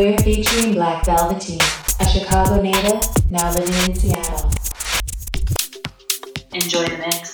We're featuring Black Velveteen, a Chicago native now living in Seattle. Enjoy the mix.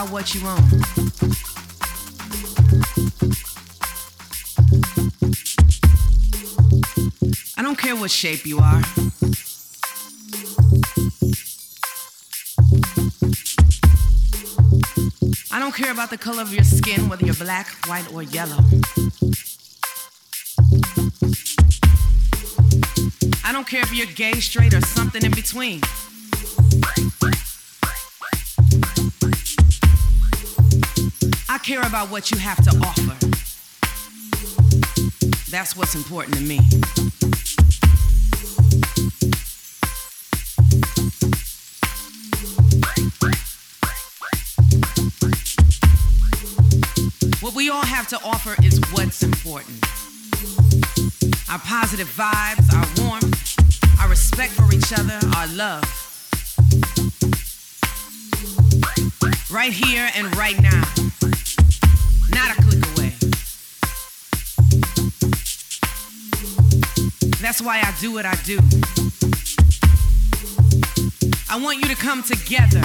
About what you own. I don't care what shape you are. I don't care about the color of your skin, whether you're black, white, or yellow. I don't care if you're gay, straight, or something in between. Care about what you have to offer. That's what's important to me. What we all have to offer is what's important. Our positive vibes, our warmth, our respect for each other, our love. Right here and right now. Not a click away. That's why I do what I do. I want you to come together.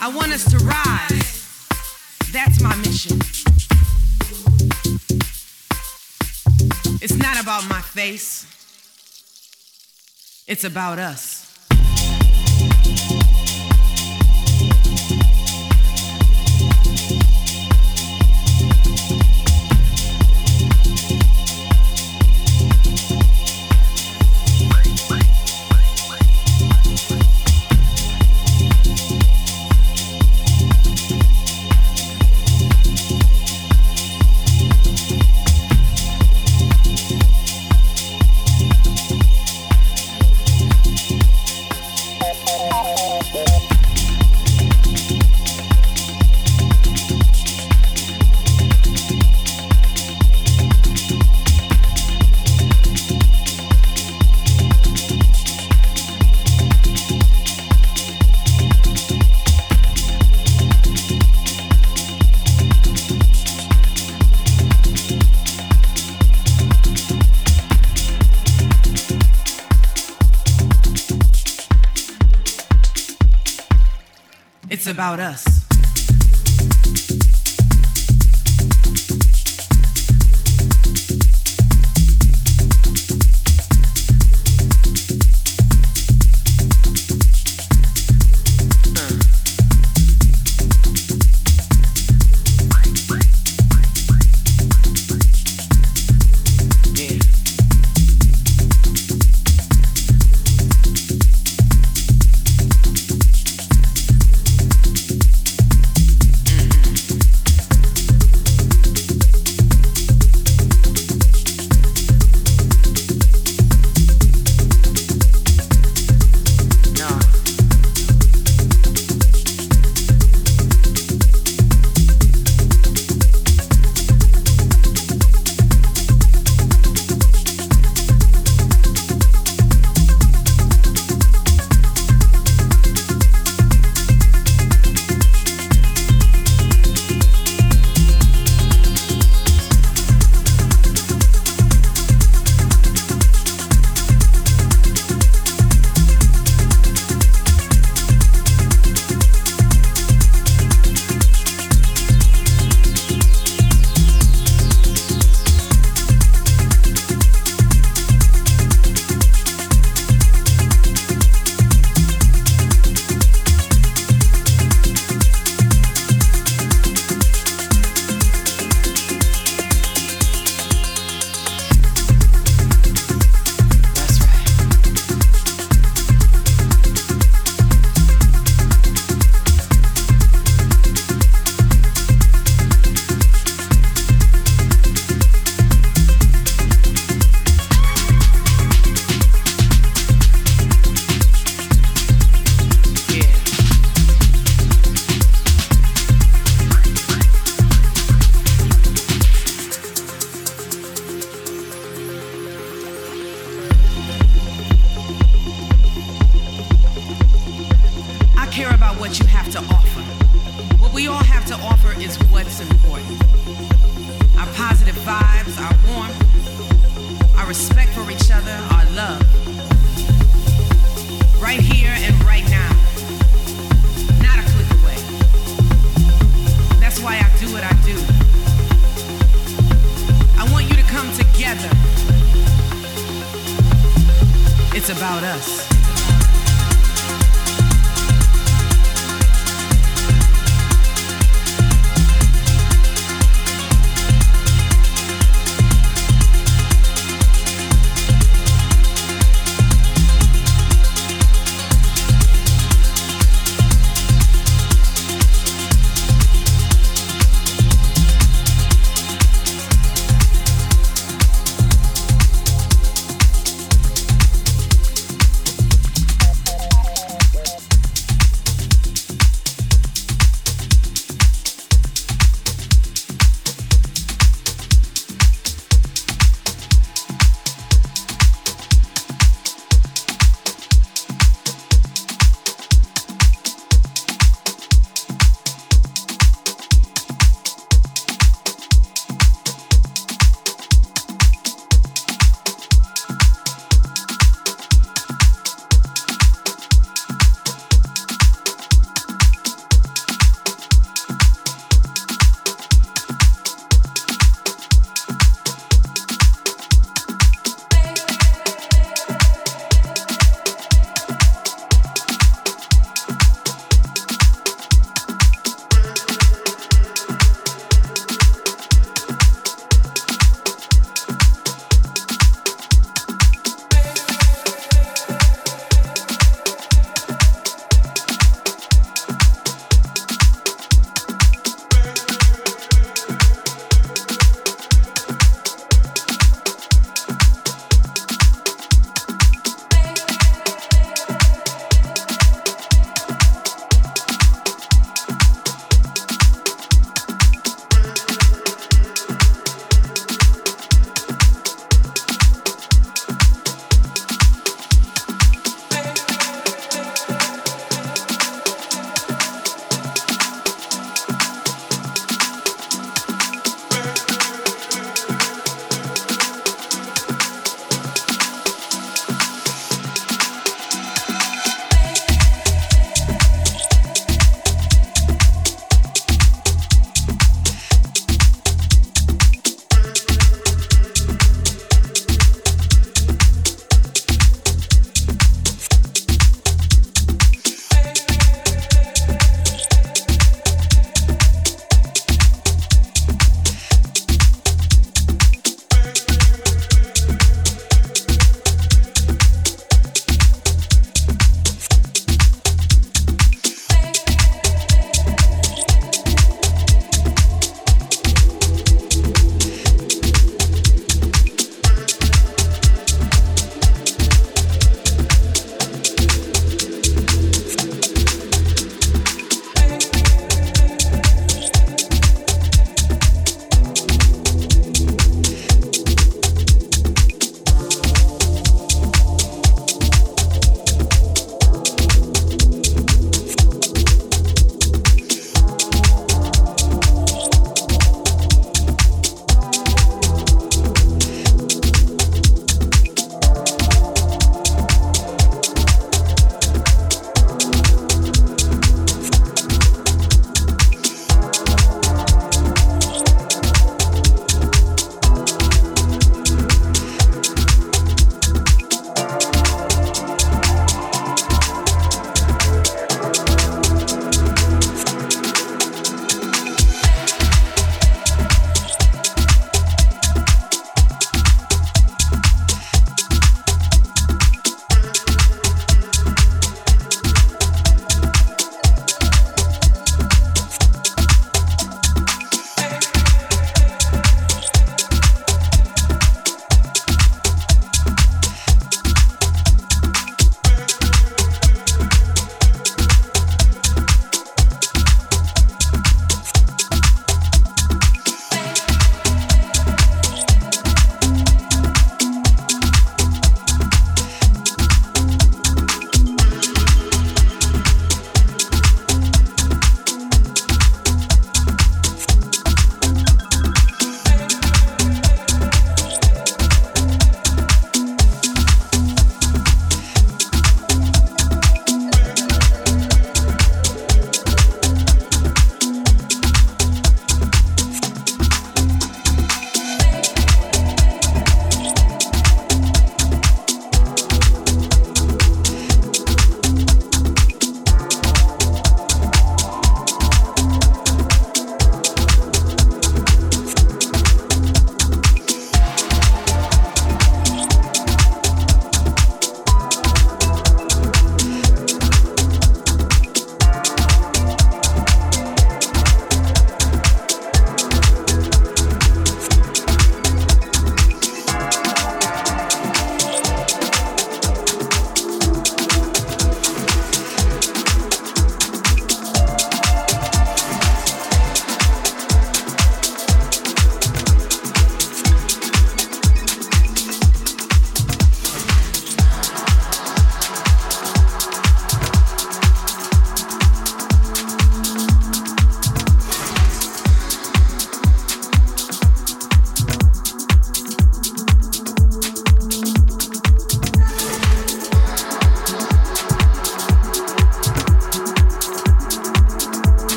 I want us to rise. That's my mission. It's not about my face, it's about us. About us.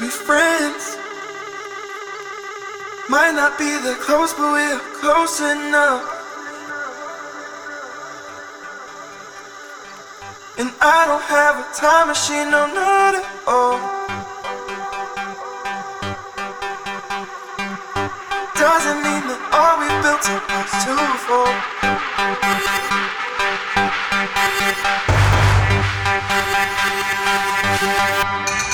be friends. Might not be that close, but we're close enough. And I don't have a time machine, no, not at all. Doesn't mean that all we built up was to fall. Thank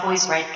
Cowboys Rightcast.